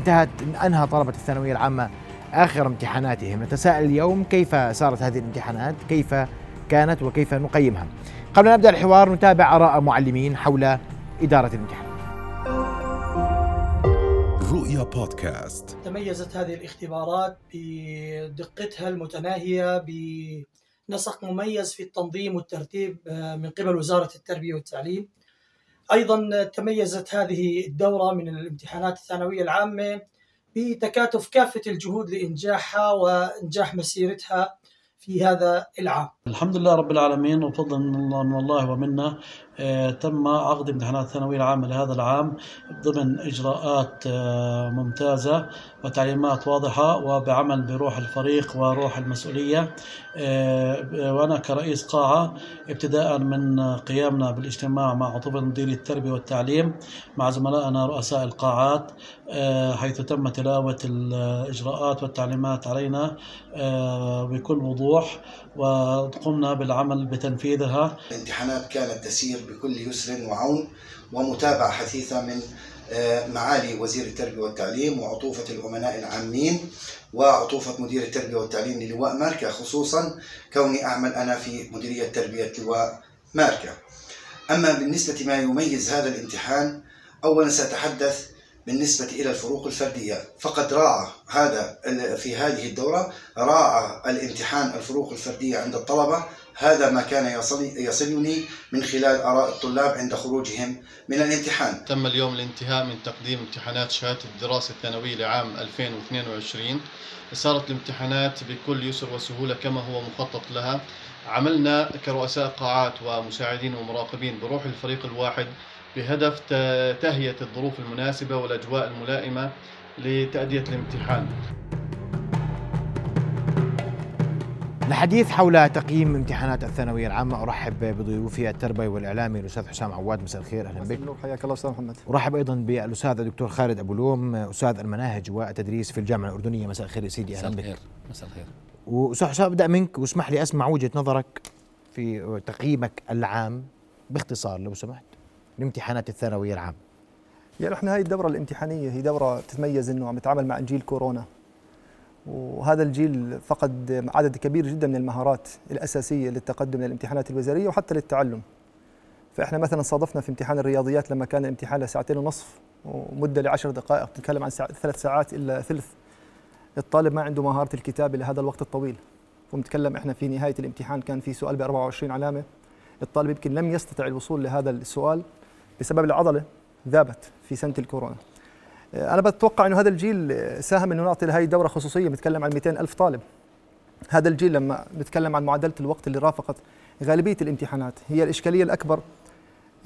انتهت انهى طلبة الثانوية العامة آخر امتحاناتهم. نتساءل اليوم كيف صارت هذه الامتحانات؟ كيف كانت وكيف نقيمها؟ قبل أن نبدأ الحوار نتابع آراء معلمين حول إدارة الامتحان. رؤيا بودكاست. تميزت هذه الاختبارات بدقتها المتناهية بنسق مميز في التنظيم والترتيب آه، من قبل وزارة التربية والتعليم. أيضا تميزت هذه الدورة من الامتحانات الثانوية العامة بتكاتف كافة الجهود لإنجاحها وإنجاح مسيرتها في هذا العام. الحمد لله رب العالمين وفضل من الله ومنا آه، تم عقد امتحانات الثانوية العامة لهذا العام ضمن إجراءات آه، ممتازة وتعليمات واضحة وبعمل بروح الفريق وروح المسؤولية. آه، وأنا كرئيس قاعة ابتداء من قيامنا بالاجتماع مع عطوبة مدير التربية والتعليم مع زملائنا رؤساء القاعات حيث تم تلاوة الإجراءات والتعليمات علينا بكل وضوح وقمنا بالعمل بتنفيذها. الامتحانات كانت تسير بكل يسر وعون ومتابعة حثيثة من آه، معالي وزير التربية والتعليم وعطوفة الأمناء العامين وعطوفة مدير التربية والتعليم للواء ماركة خصوصا كوني أعمل أنا في مديرية تربية لواء ماركة أما بالنسبة ما يميز هذا الامتحان أولا سأتحدث بالنسبة إلى الفروق الفردية. فقد راعى هذا في هذه الدورة راعى الامتحان الفروق الفردية عند الطلبة. هذا ما كان يصل يصلني من خلال آراء الطلاب عند خروجهم من الامتحان. تم اليوم الانتهاء من تقديم امتحانات شهادة الدراسة الثانوية لعام 2022 صارت الامتحانات بكل يسر وسهولة كما هو مخطط لها. عملنا كرؤساء قاعات ومساعدين ومراقبين بروح الفريق الواحد بهدف تهيئة الظروف المناسبة والأجواء الملائمة لتأدية الامتحان. الحديث حول تقييم امتحانات الثانوية العامة. أرحب بضيوفي التربوي والإعلامي الأستاذ حسام عواد. مساء الخير أهلا بك. حياك الله أستاذ محمد. أرحب أيضا بالأستاذ الدكتور خالد أبو لوم أستاذ المناهج والتدريس في الجامعة الأردنية. مساء الخير يا سيدي أهلا بك. مساء الخير. وأستاذ حسام أبدأ منك واسمح لي أسمع وجهة نظرك في تقييمك العام باختصار لو سمحت. لامتحانات الثانوية العامة؟ يعني إحنا هاي الدورة الامتحانية هي دورة تتميز إنه عم تتعامل مع جيل كورونا. وهذا الجيل فقد عدد كبير جدا من المهارات الأساسية للتقدم للامتحانات الوزارية وحتى للتعلم. فإحنا مثلا صادفنا في امتحان الرياضيات لما كان الامتحان لساعتين ونصف ومدة لعشر دقائق تتكلم عن ثلاث ساعات الا ثلث. الطالب ما عنده مهارة الكتابة لهذا الوقت الطويل. ونتكلم إحنا في نهاية الامتحان كان في سؤال ب 24 علامة. الطالب يمكن لم يستطع الوصول لهذا السؤال. بسبب العضلة ذابت في سنة الكورونا. آه، أنا بتوقع إنه هذا الجيل ساهم إنه نعطي لهي الدورة خصوصية بنتكلم عن 200 ألف طالب. هذا الجيل لما بنتكلم عن معادله الوقت اللي رافقت غالبية الامتحانات هي الإشكالية الأكبر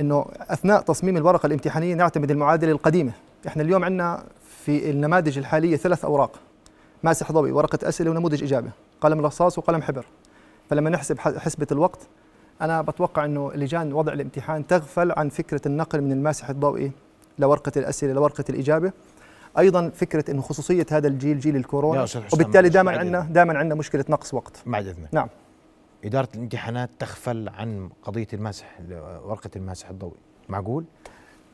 إنه أثناء تصميم الورقة الامتحانية نعتمد المعادلة القديمة. إحنا اليوم عندنا في النماذج الحالية ثلاث أوراق. ماسح ضوئي ورقة أسئلة ونموذج إجابة قلم رصاص وقلم حبر. فلما نحسب حسبة الوقت أنا بتوقع إنه لجان وضع الامتحان تغفل عن فكرة النقل من الماسح الضوئي لورقة الأسئلة لورقة الإجابة. أيضا فكرة إنه خصوصية هذا الجيل جيل الكورونا وبالتالي دائما عندنا دائما عندنا مشكلة نقص وقت. بعد إذنك. نعم. إدارة الامتحانات تغفل عن قضية الماسح ورقة الماسح الضوئي. معقول؟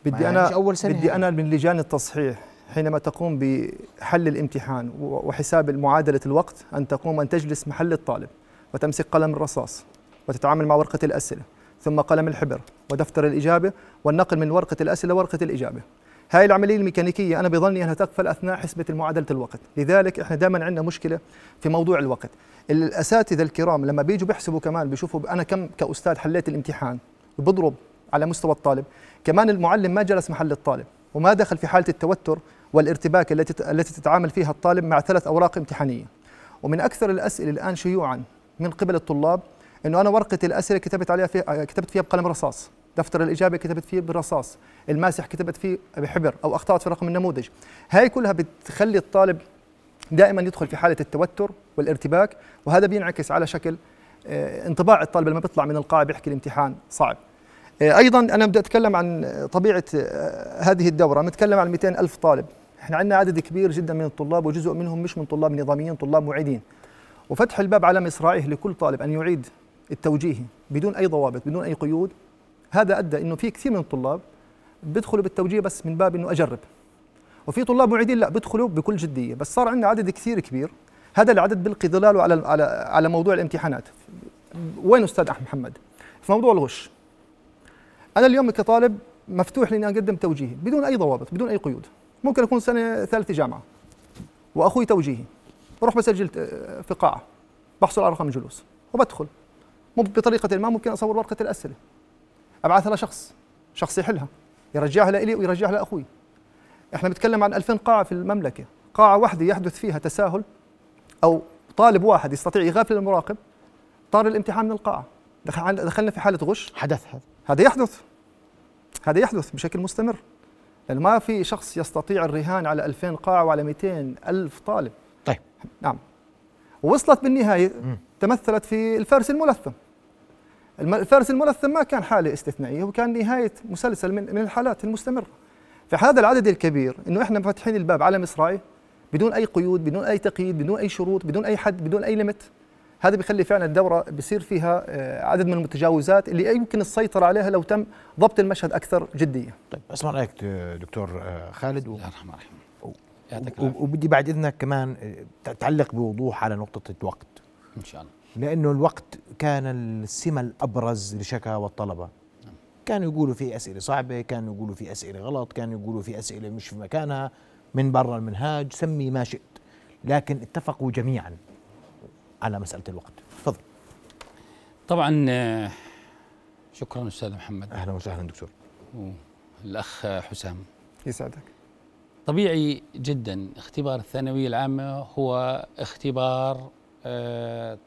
بدي أنا أول سنة بدي أنا من لجان التصحيح حينما تقوم بحل الامتحان وحساب معادله الوقت أن تقوم أن تجلس محل الطالب وتمسك قلم الرصاص. وتتعامل مع ورقة الأسئلة. ثم قلم الحبر ودفتر الإجابة والنقل من ورقة الأسئلة لورقة الإجابة. هاي العملية الميكانيكية أنا بظني أنها تغفل أثناء حسبة معادلة الوقت. لذلك إحنا دائما عندنا مشكلة في موضوع الوقت. الأساتذة الكرام لما بيجوا بيحسبوا كمان بيشوفوا أنا كم كأستاذ حليت الامتحان بضرب على مستوى الطالب. كمان المعلم ما جلس محل الطالب وما دخل في حالة التوتر والارتباك التي التي تتعامل فيها الطالب مع ثلاث أوراق امتحانية. ومن أكثر الأسئلة الآن شيوعا من قبل الطلاب إنه أنا ورقة الأسئلة كتبت عليها في كتبت فيها بقلم رصاص. دفتر الإجابة كتبت فيه بالرصاص. الماسح كتبت فيه بحبر أو أخطأت في رقم النموذج. هاي كلها بتخلي الطالب دائما يدخل في حالة التوتر والارتباك وهذا بينعكس على شكل آه، انطباع الطالب لما بيطلع من القاعة بيحكي الامتحان صعب. آه، أيضا أنا بدي أتكلم عن طبيعة آه، هذه الدورة. نتكلم عن 200 ألف طالب. إحنا عندنا عدد كبير جدا من الطلاب وجزء منهم مش من طلاب نظاميين طلاب معيدين. وفتح الباب على مصراعيه لكل طالب أن يعيد التوجيهي بدون أي ضوابط بدون أي قيود. هذا أدى إنه في كثير من الطلاب بيدخلوا بالتوجيه بس من باب إنه أجرب. وفي طلاب معيدين لا بيدخلوا بكل جدية. بس صار عندنا عدد كثير كبير. هذا العدد بيلقي ظلاله على على على موضوع الامتحانات. وين أستاذ احمد محمد؟ في موضوع الغش. أنا اليوم كطالب مفتوح لي اني أقدم توجيهي بدون أي ضوابط بدون أي قيود. ممكن أكون سنة ثالثة جامعة وأخوي توجيهي. بروح بسجل في قاعه بحصل على رقم الجلوس وبدخل. مو بطريقة ما ممكن أصور ورقة الأسئلة. أبعثها لشخص شخص يحلها يرجعها لي ويرجعها لأخوي. إحنا بنتكلم عن 2000 قاعه في المملكة. قاعه واحدة يحدث فيها تساهل أو طالب واحد يستطيع يغافل المراقب طار الامتحان من القاعة. دخلنا في حالة غش. حدث هذا هذا يحدث. هذا يحدث بشكل مستمر. لأن ما في شخص يستطيع الرهان على 2000 قاعة وعلى 200 ألف طالب. طيب. نعم. ووصلت بالنهاية م. تمثلت في الفارس الملثم الفارس الملثم ما كان حالة استثنائية وكان نهاية مسلسل من, من الحالات المستمرة فهذا العدد الكبير إنه إحنا فاتحين الباب على مصراعي بدون أي قيود بدون أي تقييد بدون أي شروط بدون أي حد بدون أي ليمت هذا بيخلي فعلا الدورة بصير فيها آه، عدد من المتجاوزات اللي يمكن السيطره عليها لو تم ضبط المشهد أكثر جديه. طيب أسمع رأيك دكتور آه، خالد الله الرحمن الرحيم. وبدي بعد إذنك كمان آه، تعلق بوضوح على نقطة الوقت. إن شاء الله. لأنه الوقت كان السمة الأبرز لشكاوى الطلبه. نعم. كانوا يقولوا في أسئلة صعبة، كانوا يقولوا في أسئلة غلط، كانوا يقولوا في أسئلة مش في مكانها من برا المنهاج، سمي ما شئت. لكن اتفقوا جميعا على مسألة الوقت تفضل طبعا آه، شكرا أستاذ محمد أهلا وسهلا دكتور الاخ حسام يسعدك طبيعي جدا اختبار الثانوية العامة هو اختبار أه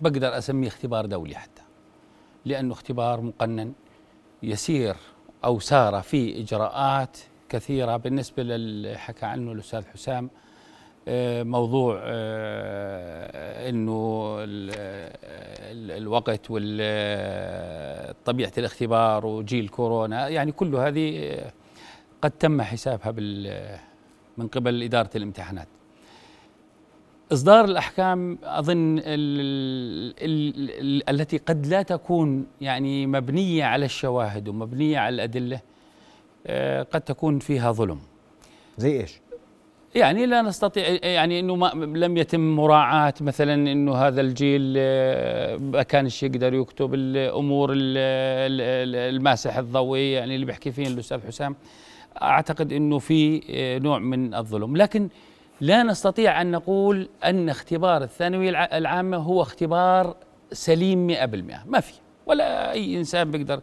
بقدر أسميه اختبار دولي حتى لأنه اختبار مقنن يسير أو سار في إجراءات كثيرة بالنسبة للي حكى عنه الأستاذ حسام. موضوع آه، إنه الوقت وطبيعه الاختبار وجيل كورونا يعني كل هذه قد تم حسابها من قبل إدارة الامتحانات. إصدار الأحكام أظن ال ال ال التي قد لا تكون يعني مبنية على الشواهد ومبنية على الأدلة آه، قد تكون فيها ظلم. زي إيش؟ يعني لا نستطيع يعني إنه ما لم يتم مراعاة مثلا إنه هذا الجيل آه، ما كانش يقدر يكتب الأمور الماسح الضوئي يعني اللي بيحكي فيه الاستاذ حسام. أعتقد إنه في آه، نوع من الظلم. لكن لا نستطيع أن نقول أن اختبار الثانوية العامة هو اختبار سليم 100% ما في. ولا أي إنسان بيقدر.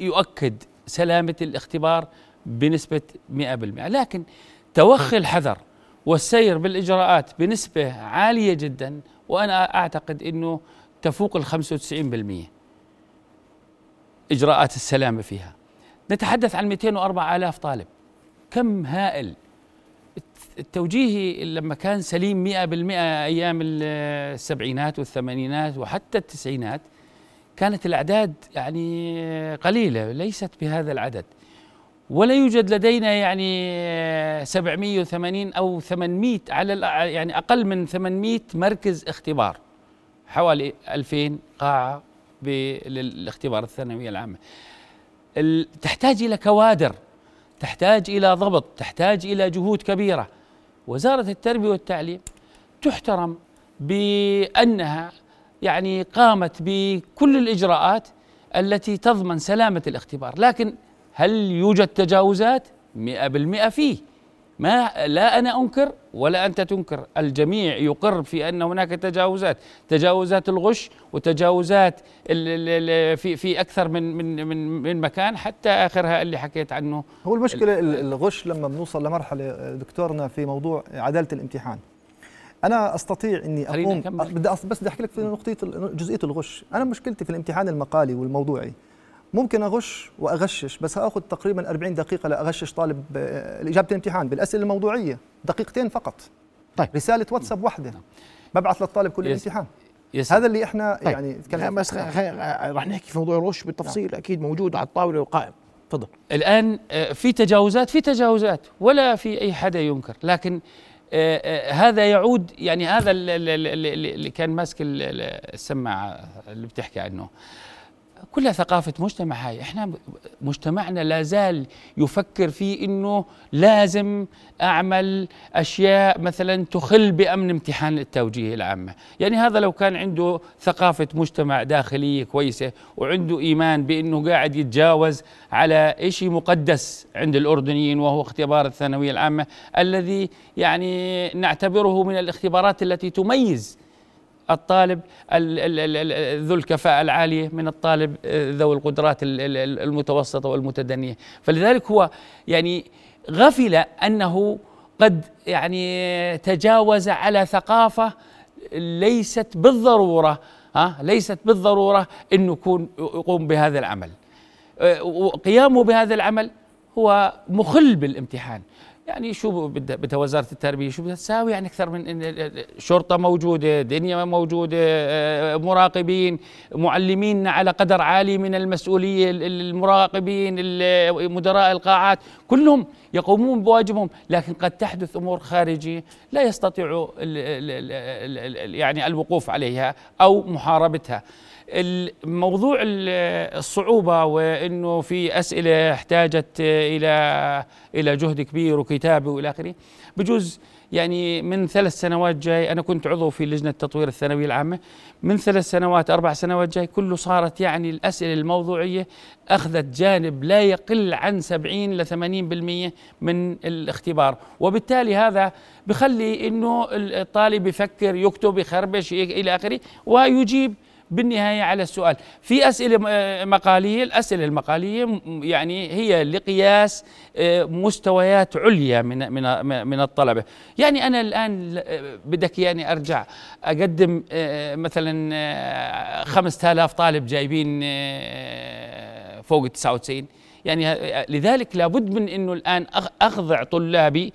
يؤكد سلامة الاختبار بنسبة 100% لكن توخي الحذر والسير بالإجراءات بنسبة عالية جدا وأنا أعتقد إنه تفوق ال 95% إجراءات السلامة فيها. نتحدث عن 204 آلاف طالب. كم هائل التوجيهي لما كان سليم 100% أيام السبعينات والثمانينات وحتى التسعينات كانت الأعداد يعني قليلة ليست بهذا العدد. ولا يوجد لدينا يعني 780 أو 800 على يعني أقل من 800 مركز اختبار حوالي 2000 قاعة للاختبار الثانوية العامة. تحتاج إلى كوادر تحتاج إلى ضبط تحتاج إلى جهود كبيرة. وزارة التربية والتعليم تحترم بأنها يعني قامت بكل الإجراءات التي تضمن سلامة الاختبار لكن هل يوجد تجاوزات؟ مئة بالمئة فيه. ما لا أنا أنكر ولا أنت تنكر. الجميع يقر في أن هناك تجاوزات تجاوزات الغش وتجاوزات في في أكثر من من من من مكان حتى آخرها اللي حكيت عنه. هو المشكلة الغش لما بنوصل لمرحلة دكتورنا في موضوع عدالة الامتحان. أنا أستطيع إني أقوم بدي بس بدي أحكي لك في نقطة جزئية الغش. أنا مشكلتي في الامتحان المقالي والموضوعي. ممكن أغش وأغشش بس هأخذ تقريبا 40 دقيقة لأغشش طالب اجابه الامتحان بالأسئلة الموضوعية دقيقتين فقط طيب رسالة واتساب واحدة نعم. ببعث للطالب كل يس. الامتحان يس. هذا اللي إحنا طيب. يعني تكلم بس راح نحكي في موضوع الغش بالتفصيل نعم. أكيد موجود على الطاولة وقائم تفضل الآن آه، في تجاوزات في تجاوزات ولا في أي حدا ينكر لكن آه، آه، هذا يعود يعني هذا اللي كان ماسك السماعة اللي بتحكي عنه كلها ثقافة مجتمع هاي. إحنا مجتمعنا لا زال يفكر في إنه لازم أعمل أشياء مثلا تخل بأمن امتحان التوجيه العامة. يعني هذا لو كان عنده ثقافة مجتمع داخلية كويسة وعنده إيمان بإنه قاعد يتجاوز على شيء مقدس عند الأردنيين وهو اختبار الثانوية العامة الذي يعني نعتبره من الاختبارات التي تميز الطالب ذو الكفاءة العالية من الطالب آه، ذو القدرات المتوسطة والمتدنية. فلذلك هو يعني غفل أنه قد يعني تجاوز على ثقافة ليست بالضرورة ها ليست بالضرورة أنه يكون يقوم بهذا العمل. آه، قيامه بهذا العمل هو مخل بالامتحان. يعني شو بدها وزاره التربية شو بدها تساوي يعني أكثر من شرطة موجودة دنيا موجودة آه، مراقبين معلمين على قدر عالي من المسؤولية المراقبين مدراء القاعات كلهم يقومون بواجبهم. لكن قد تحدث أمور خارجية لا يستطيعوا يعني الوقوف عليها أو محاربتها. الموضوع الصعوبة وأنه في أسئلة احتاجت إلى إلى جهد كبير وكتابة وإلى آخره. بجوز يعني من ثلاث سنوات جاي أنا كنت عضو في لجنة تطوير الثانوية العامة. من ثلاث سنوات أربع سنوات جاي كله صارت يعني الأسئلة الموضوعية أخذت جانب لا يقل عن 70 ل 80% من الاختبار. وبالتالي هذا بخلي أنه الطالب يفكر يكتب يخربش إلى آخره ويجيب بالنهاية على السؤال. في أسئلة آه، مقالية الأسئلة المقالية يعني هي لقياس آه، مستويات عليا من من من الطلبة. يعني أنا الآن آه، بدك يعني أرجع أقدم مثلا 5000 طالب جايبين فوق ال 99 يعني لذلك لابد من إنه الآن أخضع طلابي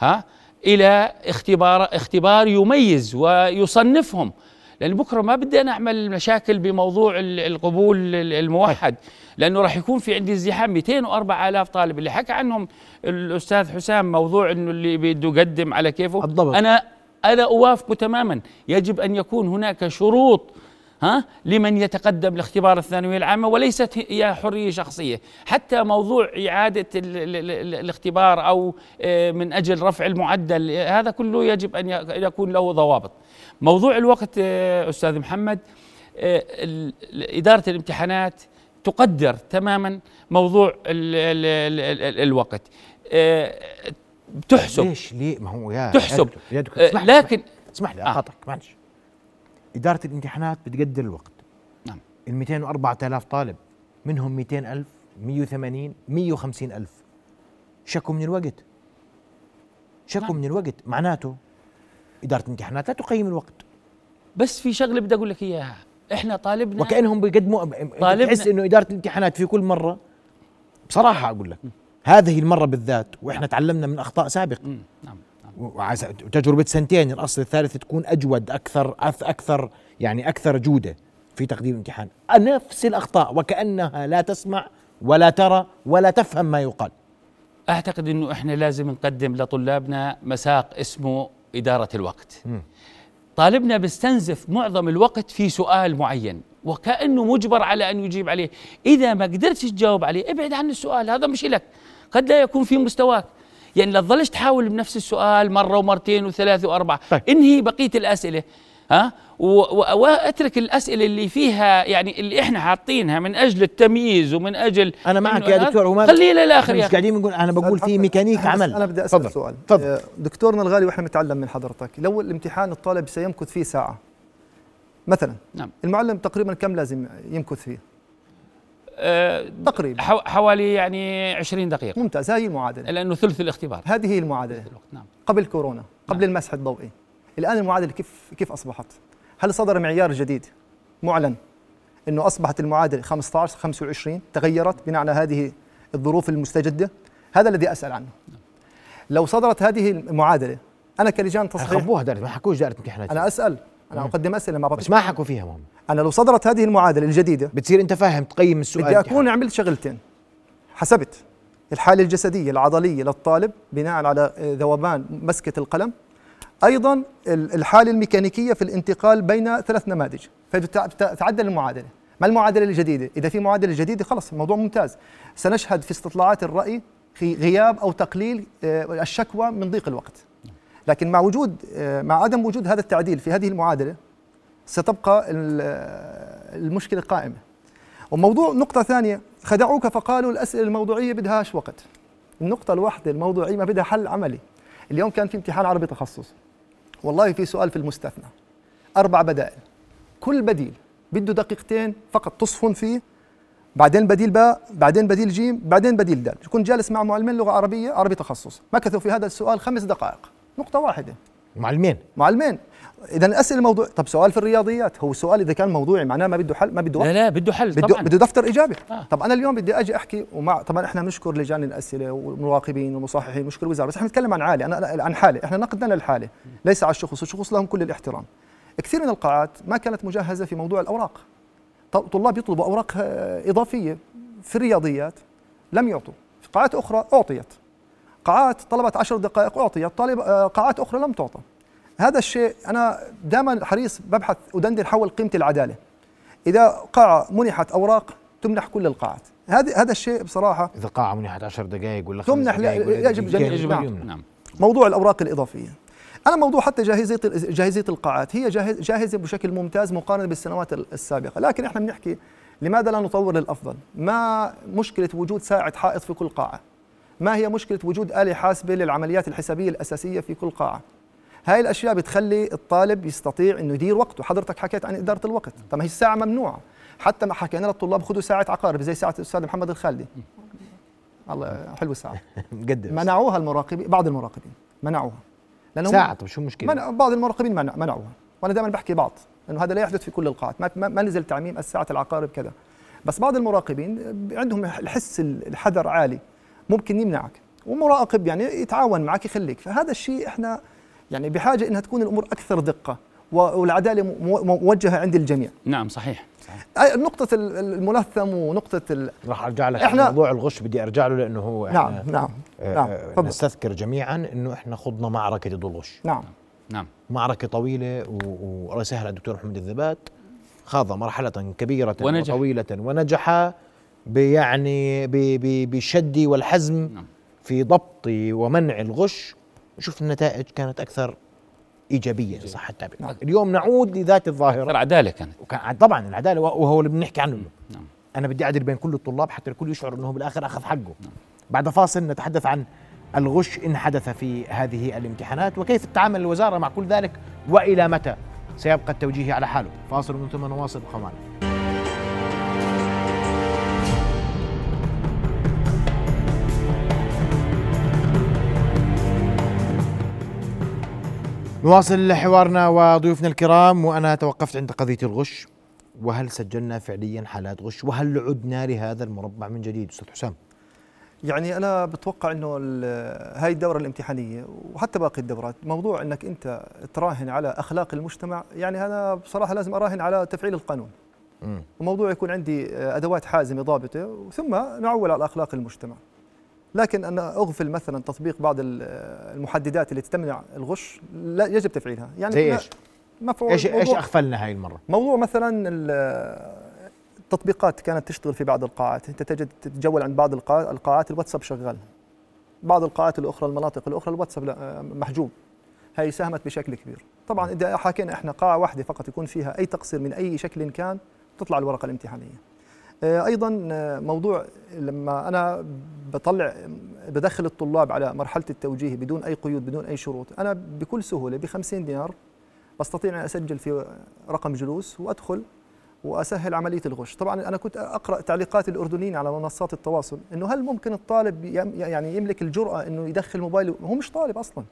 ها إلى اختبار اختبار يميز ويصنفهم. لأن بكرة ما بدي أنا أعمل مشاكل بموضوع القبول الموحد لأنه راح يكون في عندي ازدحام. 204 آلاف طالب. اللي حكى عنهم الأستاذ حسام موضوع إنه اللي بده يقدم على كيفه. الضبط. أنا أنا اوافقه تماما. يجب أن يكون هناك شروط ها لمن يتقدم لاختبار الثانوية العامة وليست هي حرية شخصية. حتى موضوع إعادة الاختبار أو آه، من أجل رفع المعدل هذا كله يجب أن يكون له ضوابط. موضوع الوقت آه، أستاذ محمد آه، إدارة الامتحانات تقدر تماما موضوع ال ال ال الوقت. تحسب. ليش؟ ليه؟ ما هو يا تحسب. يا دكتور لكن اسمح لي أقاطعك معلش. إدارة الامتحانات بتقدر الوقت. نعم. ال 204000 طالب منهم 200000 180 150000 شكوا من الوقت. شكوا نعم. من الوقت. معناته إدارة الامتحانات لا تقيم الوقت. بس في شغلة بدي أقول لك إياها. إحنا طالبنا وكأنهم بيقدموا طالبنا تحس إنه إدارة الامتحانات في كل مرة؟ بصراحة أقول لك هذه المرة بالذات وإحنا تعلمنا من أخطاء سابقة. نعم وتجربه سنتين الأصل الثالث تكون أجود أكثر أكثر يعني أكثر جودة في تقديم الامتحان. نفس الأخطاء وكأنها لا تسمع ولا ترى ولا تفهم ما يقال. أعتقد إنه إحنا لازم نقدم لطلابنا مساق اسمه إدارة الوقت. م. طالبنا بيستنزف معظم الوقت في سؤال معين وكأنه مجبر على أن يجيب عليه. إذا ما قدرتش تجاوب عليه ابعد عن السؤال هذا مش لك قد لا يكون في مستواك. يعني لا تظلش تحاول بنفس السؤال مرة ومرتين وثلاث وأربعة. طيب. انهي بقية الأسئلة ها؟ واترك الأسئلة اللي فيها يعني اللي إحنا حاطينها من أجل التمييز ومن أجل أنا معك يا دكتور وما خليه للآخر مش قاعدين نقول أنا بقول في ميكانيك عمل. أنا بدي أسأل سؤال. فضل. آه، دكتورنا الغالي وإحنا نتعلم من حضرتك لو الامتحان الطالب سيمكث فيه ساعة مثلا نعم. المعلم تقريبا كم لازم يمكث فيه؟ أه تقريبا. حوالي يعني 20 دقيقة. ممتاز. هذه المعادلة. لأنه ثلث الاختبار. هذه هي المعادلة. نعم. قبل كورونا قبل نعم. المسح الضوئي. الآن المعادلة كيف كيف أصبحت؟ هل صدر معيار جديد؟ معلن. إنه أصبحت المعادلة 15 25 تغيرت بناء على هذه الظروف المستجدة؟ هذا الذي أسأل عنه. لو صدرت هذه المعادلة أنا كلجان تصحيح خبوها دارت ما حكوش دارت امتحانات أنا أسأل. أنا أقدم أسئلة ما بس ما حكوا فيها مهم أنا لو صدرت هذه المعادلة الجديده بتصير أنت فاهم تقيم السؤال بدي أكون عملت شغلتين. حسبت الحالة الجسدية العضلية للطالب بناء على ذوبان مسكة القلم أيضا الحالة الميكانيكية في الانتقال بين ثلاث نماذج. فتعدل المعادلة. ما المعادلة الجديدة؟ إذا في معادلة جديدة خلص الموضوع ممتاز. سنشهد في استطلاعات الرأي في غياب أو تقليل آه، الشكوى من ضيق الوقت. لكن مع وجود آه، مع عدم وجود هذا التعديل في هذه المعادلة ستبقى المشكلة قائمة. وموضوع نقطة ثانية خدعوك فقالوا الأسئلة الموضوعية بدهاش وقت. النقطة الواحدة الموضوعية ما بدها حل عملي. اليوم كان في امتحان عربي تخصص. والله في سؤال في المستثنى. أربع بدائل. كل بديل بده دقيقتين فقط تصفن فيه. بعدين بديل باء بعدين بديل جيم بعدين بديل دال. كنت جالس مع معلمين لغة عربية عربي تخصص. مكثوا في هذا السؤال خمس دقائق. نقطة واحدة. معلمين. معلمين. إذا الأسئلة الموضوع طب سؤال في الرياضيات هو السؤال إذا كان موضوعي معناه ما بده حل ما بده لا لا بده حل بده طبعا. بده دفتر إجابة. آه. طب أنا اليوم بدي أجي أحكي ومع طبعا إحنا بنشكر لجان الأسئلة والمراقبين والمصححين بنشكر الوزارة بس إحنا بنتكلم عن عالي أنا عن حاله إحنا نقدنا للحالة ليس على الشخص الشخص لهم كل الاحترام. كثير من القاعات ما كانت مجهزة في موضوع الأوراق. طلاب يطلبوا أوراق آه، إضافية في الرياضيات لم يعطوا. في قاعات أخرى أعطيت. قاعات طلبت عشر دقائق أعطيت طالب آه، قاعات أخرى لم تعطى. هذا الشيء أنا دائما حريص ببحث ودندن حول قيمه العدالة. إذا قاعة منحت أوراق تمنح كل القاعات. هذا هذا الشيء بصراحة إذا قاعة منحت 10 دقائق ولا تمنح يجب جميع يجب نعم. نعم. موضوع الأوراق الإضافية. أنا موضوع حتى جاهزية جاهزية القاعات هي جاهزة بشكل ممتاز مقارنة بالسنوات السابقة. لكن إحنا بنحكي لماذا لا نطور للأفضل؟ ما مشكلة وجود ساعه حائط في كل قاعة؟ ما هي مشكلة وجود آلة حاسبة للعمليات الحسابية الأساسية في كل قاعة؟ هاي الأشياء بتخلي الطالب يستطيع إنه يدير وقته حضرتك حكيت عن إدارة الوقت. طب هي الساعة ممنوعه حتى ما حكينا للطلاب خذوا ساعة عقارب زي ساعة الأستاذ محمد الخالدي. الله حلوة الساعة. مقدم. منعوها المراقبين بعض المراقبين. منعوها. لأنه ساعة طب شو المشكلة؟ منع بعض المراقبين منع منعوها. وأنا دائما بحكي بعض انه هذا لا يحدث في كل القاعات. ما, ما نزل تعميم الساعة العقارب كذا بس بعض المراقبين عندهم الحس الحذر عالي. ممكن يمنعك. ومراقب يعني يتعاون معك يخليك. فهذا الشيء إحنا يعني بحاجة إنها تكون الأمور أكثر دقة والعدالة موجهة عند الجميع نعم صحيح. نقطة الملثم ونقطة ال... راح أرجع لك إحنا موضوع الغش بدي أرجع له لأنه هو نعم نعم آه نعم آه نستذكر جميعا إنه إحنا خضنا معركة ضد الغش نعم نعم معركة طويلة والله يسهل الدكتور محمد الذبات خاض مرحلة كبيرة ونجح. وطويلة ونجح بيعني بشد والحزم نعم. في ضبط ومنع الغش شوف النتائج كانت أكثر إيجابية ان صح التعبير نعم. اليوم نعود لذات الظاهرة. العدالة كانت. وكان طبعا العدالة وهو اللي بنحكي عنه نعم. أنا بدي أعدل بين كل الطلاب حتى الكل يشعر إنه بالآخر أخذ حقه. نعم. بعد فاصل نتحدث عن الغش إن حدث في هذه الامتحانات وكيف تتعامل الوزارة مع كل ذلك وإلى متى سيبقى التوجيه على حاله؟ فاصل من ثم نواصل خمال نواصل حوارنا وضيوفنا الكرام وأنا توقفت عند قضية الغش. وهل سجلنا فعليا حالات غش؟ وهل عدنا لهذا المربع من جديد أستاذ حسام؟ يعني أنا بتوقع إنه هاي الدورة الامتحانية وحتى باقي الدورات موضوع إنك أنت تراهن على أخلاق المجتمع يعني أنا بصراحة لازم أراهن على تفعيل القانون. م. وموضوع يكون عندي أدوات حازمة ضابطة ثم نعول على أخلاق المجتمع. لكن أن أغفل مثلا تطبيق بعض المحددات اللي تمنع الغش لا يجب تفعيلها. يعني زي إيش؟ إيش إيش أغفلنا هاي المرة؟ موضوع مثلا التطبيقات كانت تشتغل في بعض القاعات. أنت تجد تتجول عند بعض القاعات الواتساب شغال. بعض القاعات الأخرى المناطق الأخرى الواتساب محجوب. هي ساهمت بشكل كبير. طبعا إذا حكينا إحنا قاعة واحدة فقط يكون فيها أي تقصير من أي شكل كان تطلع الورقة الامتحانية. آه، أيضا آه، موضوع لما أنا بطلع بدخل الطلاب على مرحلة التوجيه بدون أي قيود بدون أي شروط. أنا بكل سهولة ب 50 دينار بستطيع أن أسجل في رقم جلوس وأدخل وأسهل عملية الغش. طبعا أنا كنت أقرأ تعليقات الأردنيين على منصات التواصل إنه هل ممكن الطالب يعني يملك الجرأة إنه يدخل موبايله هو مش طالب أصلا.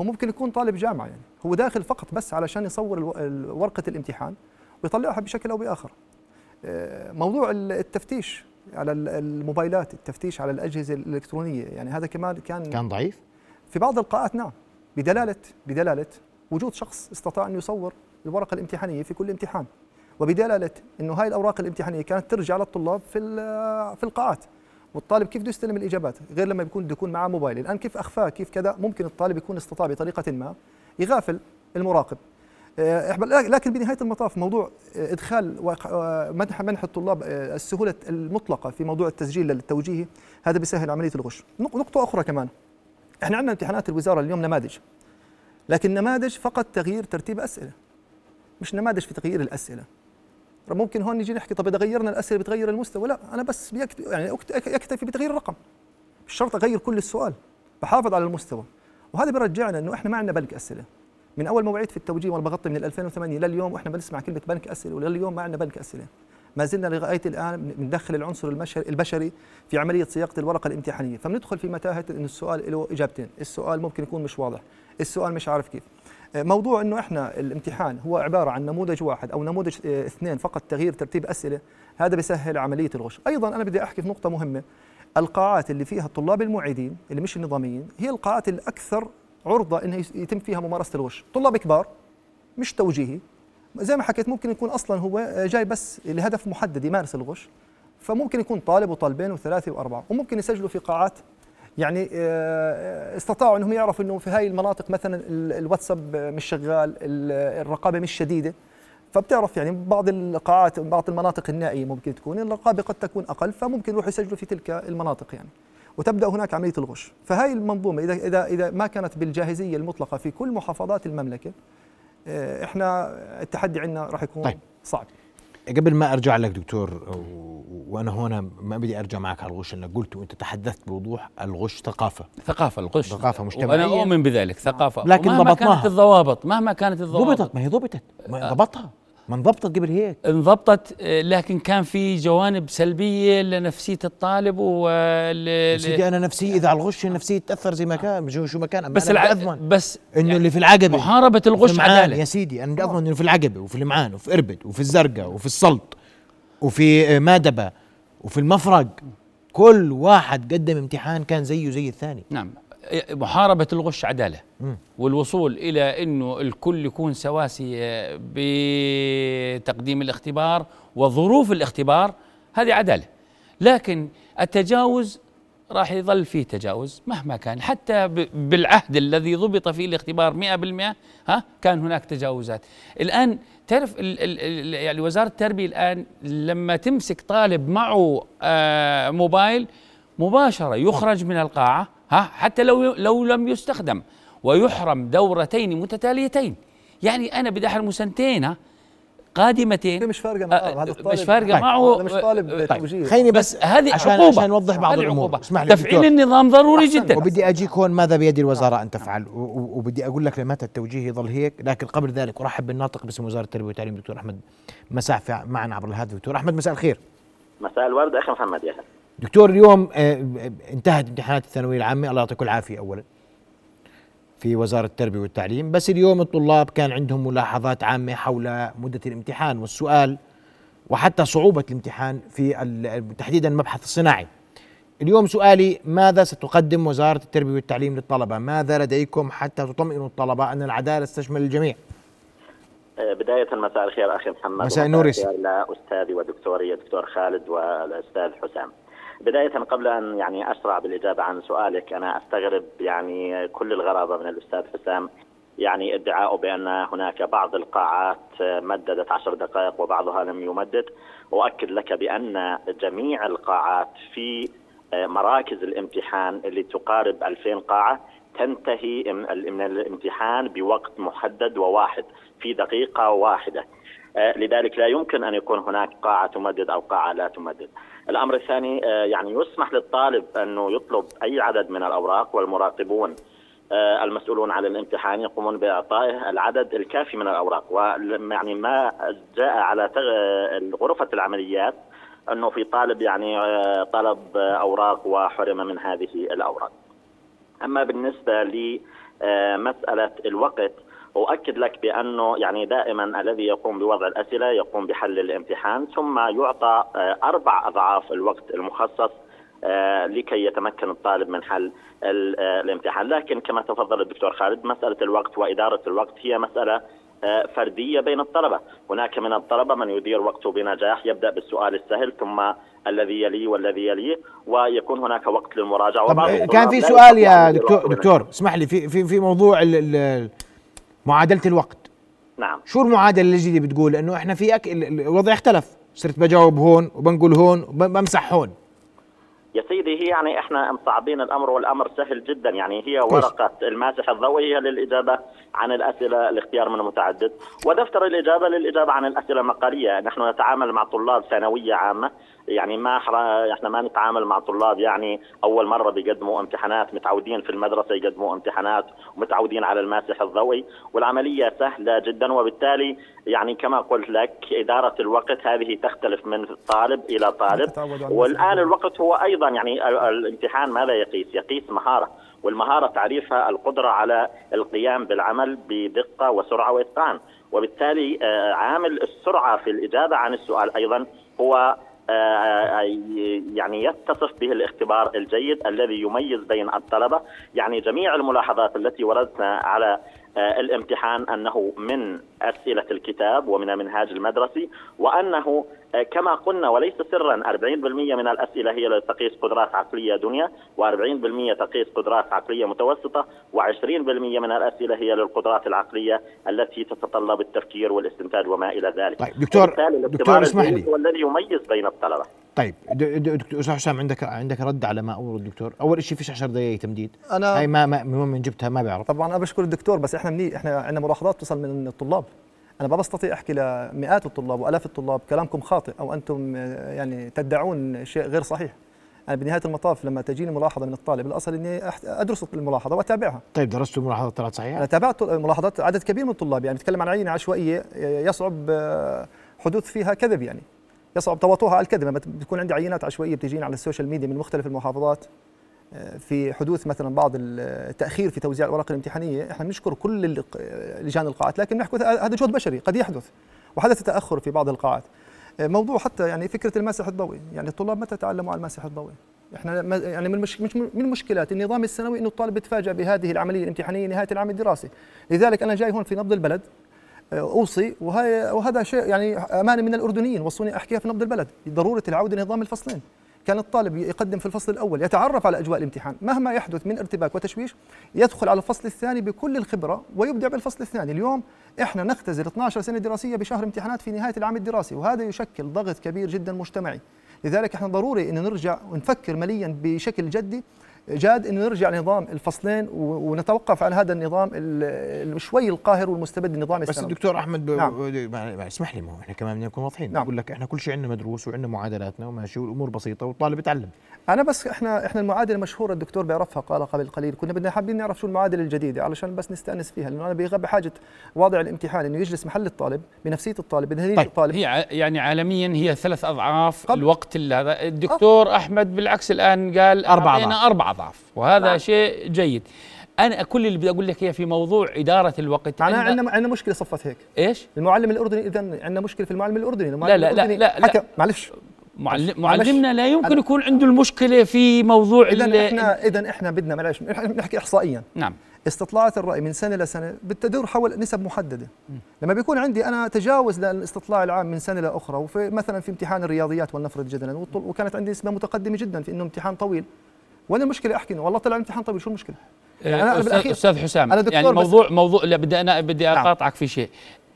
هو ممكن يكون طالب جامعة يعني. هو داخل فقط بس علشان يصور ورقة الامتحان ويطلعها بشكل أو بآخر. آه، موضوع التفتيش. على الموبايلات التفتيش على الأجهزة الإلكترونية. يعني هذا كمان كان كان ضعيف؟ في بعض القاعات نعم. بدلالة بدلالة وجود شخص استطاع أن يصور الورقة الامتحانية في كل امتحان. وبدلالة إنه هاي الأوراق الامتحانية كانت ترجع للطلاب في في القاعات. والطالب كيف بده يستلم الإجابات؟ غير لما يكون بده يكون معه موبايل. الآن كيف أخفاه؟ كيف كذا؟ ممكن الطالب يكون استطاع بطريقة ما يغافل المراقب. لكن بنهاية المطاف موضوع إدخال منح منح الطلاب السهولة المطلقة في موضوع التسجيل للتوجيهي هذا بيسهل عملية الغش. نقطة أخرى كمان. إحنا عندنا امتحانات الوزارة اليوم نماذج. لكن نماذج فقط تغيير ترتيب أسئلة. مش نماذج في تغيير الأسئلة. ممكن هون نيجي نحكي طب إذا غيرنا الأسئلة بتغير المستوى؟ لا أنا بس يعني يكتفي بتغيير الرقم. مش شرط أغير كل السؤال. بحافظ على المستوى. وهذا بيرجعنا إنه إحنا ما عندنا بنك أسئلة. من أول ما وعيت في التوجيه وأنا بغطي من 2008 لليوم وإحنا بنسمع كلمة بنك أسئلة ولليوم ما عندنا بنك أسئلة. ما زلنا لغاية الآن بندخل العنصر البشري في عملية صياغة الورقة الامتحانية. فبندخل في متاهة إن السؤال له إجابتين. السؤال ممكن يكون مش واضح. السؤال مش عارف كيف. موضوع إنه إحنا الامتحان هو عبارة عن نموذج واحد أو نموذج آه، اثنين فقط تغيير ترتيب أسئلة. هذا بيسهل عملية الغش. أيضا أنا بدي أحكي في نقطة مهمة. القاعات اللي فيها الطلاب المعيدين اللي مش النظاميين هي القاعات الأكثر عرضة إنه يتم فيها ممارسة الغش طلاب كبار مش توجيهي. زي ما حكيت ممكن يكون أصلا هو جاي بس لهدف محدد يمارس الغش. فممكن يكون طالب وطالبين وثلاثة وأربعة. وممكن يسجلوا في قاعات يعني آه، استطاعوا إنهم يعرفوا إنه في هاي المناطق مثلا الواتساب مش شغال الرقابة مش شديدة. فبتعرف يعني بعض القاعات بعض المناطق النائية ممكن تكون الرقابة قد تكون أقل فممكن يروحوا يسجلوا في تلك المناطق يعني. وتبدأ هناك عملية الغش. فهاي المنظومة اذا اذا إذا ما كانت بالجاهزية المطلقة في كل محافظات المملكة آه، إحنا التحدي عندنا راح يكون طيب. صعب. قبل ما أرجع لك دكتور وأنا هنا ما بدي أرجع معك على الغش انك قلت وانت تحدثت بوضوح الغش ثقافة. ثقافة الغش. ثقافة مجتمعية. وأنا أؤمن بذلك ثقافة. لكن مهما ضبطناها. كانت الضوابط مهما كانت الضوابط. ضبطت ما هي ضبطت. ما ضبطها. ما انضبطت قبل هيك؟ انضبطت لكن كان في جوانب سلبية لنفسية الطالب و سيدي أنا نفسي إذا على الغش نفسي تاثر زي ما كان شو ما كان. بس أنا أضمن بس إنه يعني اللي في العقبة محاربة الغش عداله يا سيدي أنا بدي أضمن إنه في العقبة وفي المعان وفي إربد وفي الزرقاء وفي السلط وفي مادبة وفي المفرق. كل واحد قدم امتحان كان زيه زي الثاني. نعم. محاربة الغش عدالة. م. والوصول إلى أنه الكل يكون سواسي بتقديم الاختبار وظروف الاختبار هذه عدالة. لكن التجاوز راح يظل فيه تجاوز مهما كان. حتى بالعهد الذي ضبط فيه الاختبار 100% ها كان هناك تجاوزات. الآن تعرف ال ال يعني وزارة التربية الآن لما تمسك طالب معه آه موبايل مباشرة يخرج من القاعة ها حتى لو لو لم يستخدم. ويحرم دورتين متتاليتين. يعني أنا بدي أحرمه سنتين ها؟ قادمتين. مش فارقة معه هذا الطالب. مش فارقة طيب. معه. مش طالب طيب. خليني بس, بس هذه عشان عقوبة. عشان نوضح بعض الأمور. اسمح لي تفعيل النظام ضروري جدا. وبدي اجيك هون ماذا بيد الوزارة؟ ان تفعل وبدي أقول لك لمتى التوجيه يظل هيك. لكن قبل ذلك أرحب بالناطق باسم وزارة التربية والتعليم دكتور أحمد مساع معنا عبر الهاتف. دكتور أحمد مساء الخير. مساء الورد أخي محمد يا دكتور اليوم آه، انتهت امتحانات الثانوية العامة. الله يعطيكم العافيه اولا. في وزارة التربية والتعليم بس اليوم الطلاب كان عندهم ملاحظات عامة حول مدة الامتحان والسؤال وحتى صعوبة الامتحان في تحديدا المبحث الصناعي. اليوم سؤالي ماذا ستقدم وزارة التربية والتعليم للطلبة؟ ماذا لديكم حتى تطمئنوا الطلبة أن العدالة تشمل الجميع؟ آه، بداية مساء الخير أخي محمد مساء النور أستاذي ودكتوري الدكتور خالد والأستاذ حسام. بداية قبل أن يعني أسرع بالإجابة عن سؤالك أنا أستغرب يعني كل الغرابة من الأستاذ حسام. يعني ادعاءه بأن هناك بعض القاعات مددت عشر دقائق وبعضها لم يمدد. وأؤكد لك بأن جميع القاعات في مراكز الامتحان اللي تقارب 2000 قاعة تنتهي من الامتحان بوقت محدد وواحد في دقيقة واحدة. لذلك لا يمكن أن يكون هناك قاعة تمدد أو قاعة لا تمدد. الأمر الثاني آه، يعني يسمح للطالب أنه يطلب أي عدد من الأوراق والمراقبون آه، المسؤولون عن الامتحان يقومون بإعطائه العدد الكافي من الأوراق ويعني ما جاء على غرفه العمليات أنه في طالب يعني آه، طلب أوراق وحرم من هذه الأوراق. أما بالنسبة لمسألة الوقت أؤكد لك بأنه يعني دائما الذي يقوم بوضع الأسئلة يقوم بحل الامتحان ثم يعطى آه، أربع أضعاف الوقت المخصص آه، لكي يتمكن الطالب من حل آه، الامتحان. لكن كما تفضل الدكتور خالد مسألة الوقت وإدارة الوقت هي مسألة فردية بين الطلبة. هناك من الطلبة من يدير وقته بنجاح يبدأ بالسؤال السهل ثم الذي يليه والذي يليه ويكون هناك وقت للمراجعة. كان في سؤال يا دكتور دكتور اسمح لي في في في موضوع ال ال معادلة الوقت. نعم. شو المعادلة الجديده بتقول؟ انه إحنا في أك... الوضع اختلف صرت بجاوب هون وبنقول هون وبمسح هون. يا سيدي هي يعني إحنا مصعبين الأمر والأمر سهل جدا. يعني هي ورقة الماسح الضوئي هي للإجابة عن الأسئلة الاختيار من المتعدد ودفتر الإجابة للإجابة عن الأسئلة المقالية. نحن نتعامل مع طلاب ثانوية عامة. يعني ما إحنا ما نتعامل مع طلاب يعني أول مرة بيقدموا امتحانات متعودين في المدرسة يقدموا امتحانات ومتعودين على الماسح الضوئي والعملية سهلة جدا. وبالتالي يعني كما قلت لك إدارة الوقت هذه تختلف من طالب إلى طالب. والآن الوقت هو أيضا يعني الامتحان ماذا يقيس؟ يقيس مهارة والمهارة تعريفها القدرة على القيام بالعمل بدقة وسرعة وإتقان. وبالتالي آه، عامل السرعة في الإجابة عن السؤال أيضا هو يعني يتصف به الاختبار الجيد الذي يميز بين الطلبة، يعني جميع الملاحظات التي وردتنا على آه، الامتحان أنه من أسئلة الكتاب ومن المنهاج المدرسي وأنه آه، كما قلنا وليس سرا 40% من الأسئلة هي لتقيس قدرات عقلية دنيا و40% تقيس قدرات عقلية متوسطة و20% من الأسئلة هي للقدرات العقلية التي تتطلب التفكير والاستنتاج وما إلى ذلك. طيب دكتور دكتور اسمح لي. هو الذي يميز بين الطلبة. طيب دكتور أستاذ حسام عندك عندك رد على ما أورد الدكتور، أول شيء فيش 10 دقائق تمديد. أنا هاي ما ما من جبتها؟ ما بعرف. طبعا أنا بشكر الدكتور بس إحنا مني إحنا عندنا ملاحظات تصل من الطلاب. أنا ما بستطيع أحكي لمئات الطلاب وألاف الطلاب كلامكم خاطئ أو أنتم يعني تدعون شيء غير صحيح. أنا بنهاية المطاف لما تجيني ملاحظة من الطالب الأصل إني أدرس الملاحظة وأتابعها. طيب درست الملاحظه طلعت صحيحة؟ أنا تابعت ملاحظات عدد كبير من الطلاب يعني بتكلم عن عينة عشوائية يصعب حدوث فيها كذب يعني. يصعب تواطؤها على الكذب لما بتكون عندي عينات عشوائية بتجينا على ال social media من مختلف المحافظات. في حدوث مثلا بعض التأخير في توزيع الاوراق الامتحانية إحنا بنشكر كل لجان القاعات لكن نحكي هذا جهد بشري قد يحدث وحدث تأخر في بعض القاعات. موضوع حتى يعني فكرة الماسح الضوئي يعني الطلاب متى تعلموا على الماسح الضوئي؟ إحنا يعني من مش من المشكلات النظام السنوي إنه الطالب يتفاجأ بهذه العملية الامتحانية نهاية العام الدراسي. لذلك أنا جاي هون في نبض البلد أوصي وهي وهذا شيء يعني أمانة من الأردنيين وصوني أحكيها في نبض البلد ضرورة العودة لنظام الفصلين. كان الطالب يقدم في الفصل الأول يتعرف على أجواء الامتحان. مهما يحدث من ارتباك وتشويش يدخل على الفصل الثاني بكل الخبرة ويبدع بالفصل الثاني. اليوم إحنا نختزل 12 سنة دراسية بشهر امتحانات في نهاية العام الدراسي وهذا يشكل ضغط كبير جدا مجتمعي. لذلك إحنا ضروري إن نرجع ونفكر مليا بشكل جدي جاد إنه نرجع لنظام الفصلين ونتوقف عن هذا النظام شوي القاهر والمستبد النظام بس الدكتور أحمد ب... نعم. اسمح لي ما هو إحنا كمان بدنا نكون واضحين نعم. بقول لك إحنا كل شيء عندنا مدروس وعندنا معادلاتنا وماشي والأمور بسيطة والطالب يتعلم أنا بس إحنا إحنا المعادلة المشهورة الدكتور بيعرفها قال قبل قليل كنا بدنا حابين نعرف شو المعادلة الجديدة علشان بس نستأنس فيها لأنه أنا بحاجة واضع الامتحان إنه يجلس محل الطالب بنفسية الطالب بنهديه طيب. الطالب هي يعني عالميا هي ثلاث أضعاف قبل. الوقت هذا الدكتور أه. أحمد بالعكس الآن قال أربع أضعاف أربع اضعاف وهذا نعم. شيء جيد. أنا كل اللي بدي أقول لك هي في موضوع إدارة الوقت. معناها عندنا عندنا مشكلة صفت هيك. إيش؟ المعلم الأردني اذا عندنا مشكلة في المعلم الأردني. المعلم لا لا الأردني لا لا, لا, معلش. معلم معلمنا لا يمكن يكون عنده المشكلة في موضوع اذا إحنا اذا إحنا بدنا معلش نحكي احصائيا. نعم. استطلاعات الرأي من سنة لسنه بتدور حول نسب محددة. م. لما بيكون عندي أنا تجاوز للاستطلاع العام من سنة لاخرى وفي مثلا في امتحان الرياضيات ولنفرض جدلا وكانت عندي نسبة متقدمة جدا في إنه امتحان طويل وين المشكلة؟ أحكي والله طلع الامتحان. طويل شو المشكلة؟ يعني أنا أستاذ, أستاذ حسام أنا يعني موضوع موضوع لا بدي أنا بدي نعم. أقاطعك في شيء.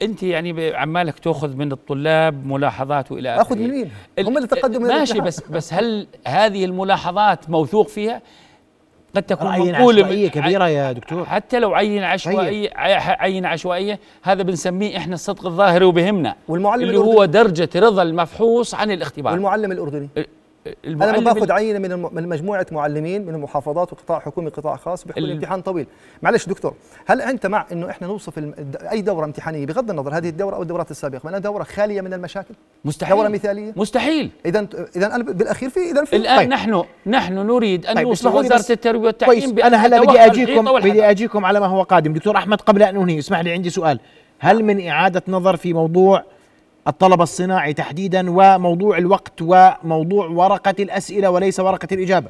أنت يعني عمالك تأخذ من الطلاب ملاحظات وإلى أخذ من مين؟ هم اللي تقدموا ماشي بس بس هل هذه الملاحظات موثوق فيها؟ قد تكون عين عشوائية كبيرة يا دكتور. حتى لو عين عشوائية عين عشوائية هذا بنسميه إحنا الصدق الظاهري وبهمنا. والمعلم اللي هو درجة رضا المفحوص عن الاختبار. والمعلم الأردني. أنا بآخذ عينة من من مجموعة معلمين من المحافظات وقطاع حكومي قطاع خاص بيحكوا الامتحان طويل. معلش دكتور هل أنت مع إنه إحنا نوصف أي دورة امتحانية؟ بغض النظر هذه الدورة أو الدورات السابقة انها دورة خالية من المشاكل؟ مستحيل. دورة مثالية؟ مستحيل. اذا اذا أنا بالأخير في اذا في الآن طيب. نحن نحن نريد أن طيب نوصل وزارة التربية والتعليم أنا هلا بدي اجيكم بدي أجيكم على ما هو قادم. دكتور أحمد قبل أن أنهي اسمح لي عندي سؤال. هل من إعادة نظر في موضوع الطلب الصناعي تحديدا وموضوع الوقت وموضوع ورقة الأسئلة وليس ورقة الإجابة.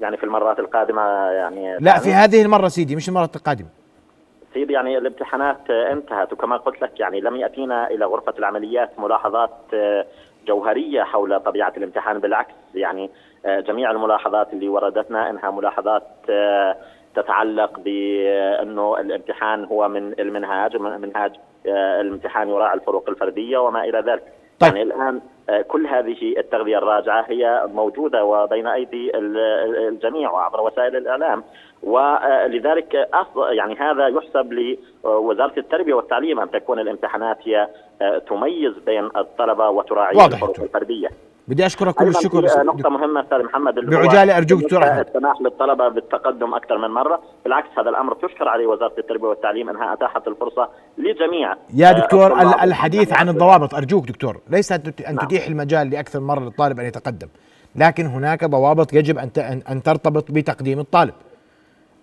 يعني في المرات القادمة يعني لا في هذه المرة سيدي مش المرة القادمة. سيدي يعني الامتحانات انتهت وكما قلت لك يعني لم يأتينا إلى غرفة العمليات ملاحظات جوهرية حول طبيعة الامتحان بالعكس يعني جميع الملاحظات اللي وردتنا إنها ملاحظات تتعلق بأنه الامتحان هو من المنهاج منهاج الامتحان يراعي الفروق الفردية وما إلى ذلك طيب. يعني الآن كل هذه التغذية الراجعة هي موجودة وبين أيدي الجميع وعبر وسائل الإعلام ولذلك يعني هذا يحسب لوزارة التربية والتعليم أن تكون الامتحانات هي تميز بين الطلبة وتراعي الفروق الفردية. بدي أشكرك كل الشكر. نقطة مهمة أستاذ محمد بعجالة أرجوك دكتور احمد السماح للطلبة بالتقدم أكثر من مرة، بالعكس هذا الأمر تشكر عليه وزارة التربية والتعليم إنها أتاحت الفرصة لجميع يا دكتور الحديث عن الضوابط أرجوك دكتور، ليس أن نعم. تتيح المجال لأكثر مرة للطالب أن يتقدم، لكن هناك ضوابط يجب أن ان ترتبط بتقديم الطالب.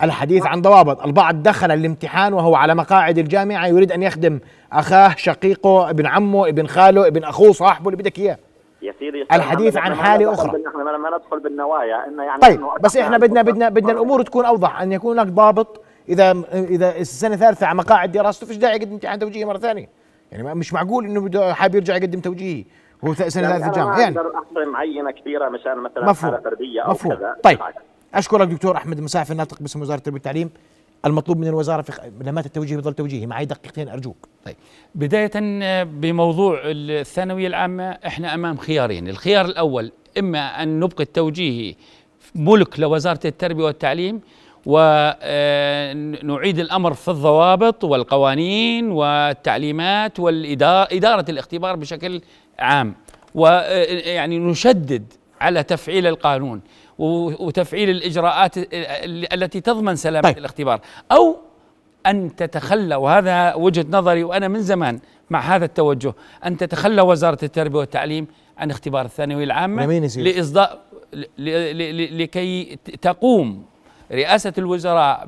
الحديث عن ضوابط. البعض دخل الامتحان وهو على مقاعد الجامعة يريد أن يخدم أخاه شقيقه ابن عمه ابن خاله ابن أخوه صاحبه اللي بدك إياه. الحديث عن حالة أخرى. إحنا ما ندخل بالنوايا إنه يعني طيب بس إحنا بدنا بدنا بدنا الأمور تكون أوضح أن يكون هناك ضابط. إذا إذا السنة الثالثة على مقاعد دراسته فيش داعي يقدم امتحان توجيهي مرة ثانية. يعني مش معقول إنه بده حابب يرجع يقدم توجيهي. هو سنة يعني ثالثة جامعة. يعني. أقدر أحصر معينة كبيرة مشان مثلا مفهوم. حالة فردية أو مفهوم. كذا. طيب أشكرك دكتور أحمد المساعف الناطق باسم وزارة التربية والتعليم. المطلوب من الوزارة في لما التوجيه بضل توجيهي معي دقيقتين أرجوك. طيب. بداية بموضوع الثانوية العامة إحنا أمام خيارين. الخيار الأول إما أن نبقي التوجيهي ملك لوزارة التربية والتعليم ونعيد الأمر في الضوابط والقوانين والتعليمات والاداره الاختبار بشكل عام. ويعني نشدد على تفعيل القانون. وتفعيل الإجراءات التي تضمن سلامة طيب. الاختبار أو أن تتخلى وهذا وجهة نظري وأنا من زمان مع هذا التوجه أن تتخلى وزارة التربية والتعليم عن اختبار الثانوية العامة لإصداء لكي تقوم رئاسة الوزراء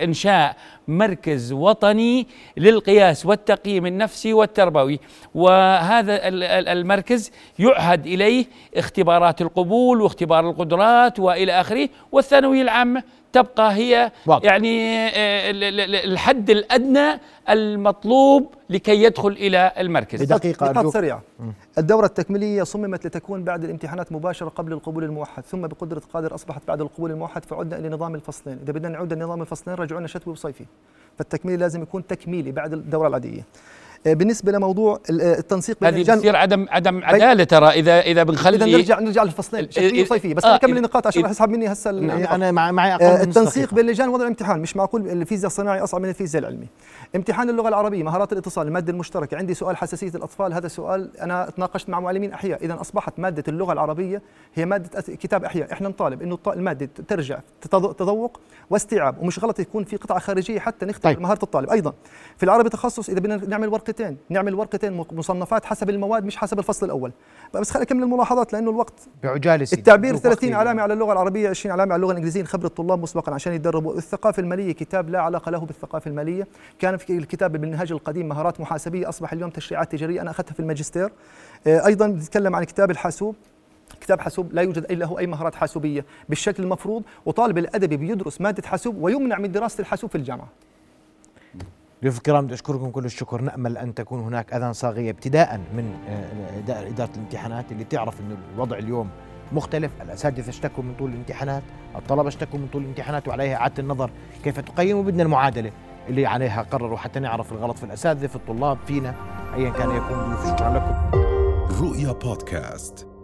بإنشاء مركز وطني للقياس والتقييم النفسي والتربوي. وهذا المركز يعهد إليه اختبارات القبول واختبار القدرات وإلى آخره. والثانوية العامة تبقى هي واضح. يعني الحد الأدنى المطلوب لكي يدخل إلى المركز. بدقيقة نقاط سريعة. الدورة التكميلية صممت لتكون بعد الامتحانات مباشرة قبل القبول الموحد ثم بقدرة قادر أصبحت بعد القبول الموحد فعدنا إلى نظام الفصلين. إذا بدنا نعود لنظام الفصلين رجعونا شتوي وصيفي. فالتكميلي لازم يكون تكميلي بعد الدورة العادية. آه، بالنسبة لموضوع آه، التنسيق بين هذه بتصير عدم عدم عدالة ترى. اذا إذا بنخلي إذا نرجع نرجع للفصلين. شتوي وصيفي. بس آه نكمل النقاط عشان راح يسحب مني هسه أنا معي آه التنسيق بين لجان وضع الامتحان. مش معقول الفيزياء الصناعي أصعب من الفيزياء العلمي. امتحان اللغة العربية مهارات الاتصال المادة المشتركة. عندي سؤال حساسية الأطفال. هذا سؤال أنا تناقشت مع معلمين أحياء. اذا أصبحت مادة اللغة العربية هي مادة كتاب أحياء. إحنا نطالب إنه المادة ترجع تذوق واستيعاب ومش غلط يكون في قطعة خارجية حتى نختبر طيب. مهارة الطالب. أيضا في العربي تخصص إذا بدنا نعمل ورقتين نعمل ورقتين مصنفات حسب المواد مش حسب الفصل الأول. بس خليني اكمل الملاحظات لأنه الوقت بعجالة التعبير 30 علامة على اللغة العربية 20 علامة على اللغة الإنجليزية. نخبر الطلاب مسبقا عشان يتدربوا. الثقافة المالية كتاب لا علاقة له بالثقافة المالية. كان في الكتاب بالمنهاج القديم مهارات محاسبية أصبح اليوم تشريعات تجارية. أنا أخذتها في الماجستير. آه، أيضا بنتكلم عن كتاب الحاسوب. كتاب حاسوب لا يوجد له أي مهارات حاسوبية. بالشكل المفروض وطالب الادبي بيدرس مادة حاسوب ويمنع من دراسة الحاسوب في الجامعة. ضيوف الكرام أشكركم كل الشكر. نأمل أن تكون هناك أذان صاغية ابتداء من آه، إدارة الامتحانات اللي تعرف انه الوضع اليوم مختلف. الأساتذة اشتكوا من طول الامتحانات الطلبة اشتكوا من طول الامتحانات وعليها إعادة النظر كيف تقيم وبدنا المعادلة اللي عليها قرروا حتى نعرف الغلط في الأساتذة في الطلاب فينا ايا كان يكون ضيوف. شكرا لكم. رؤيا بودكاست.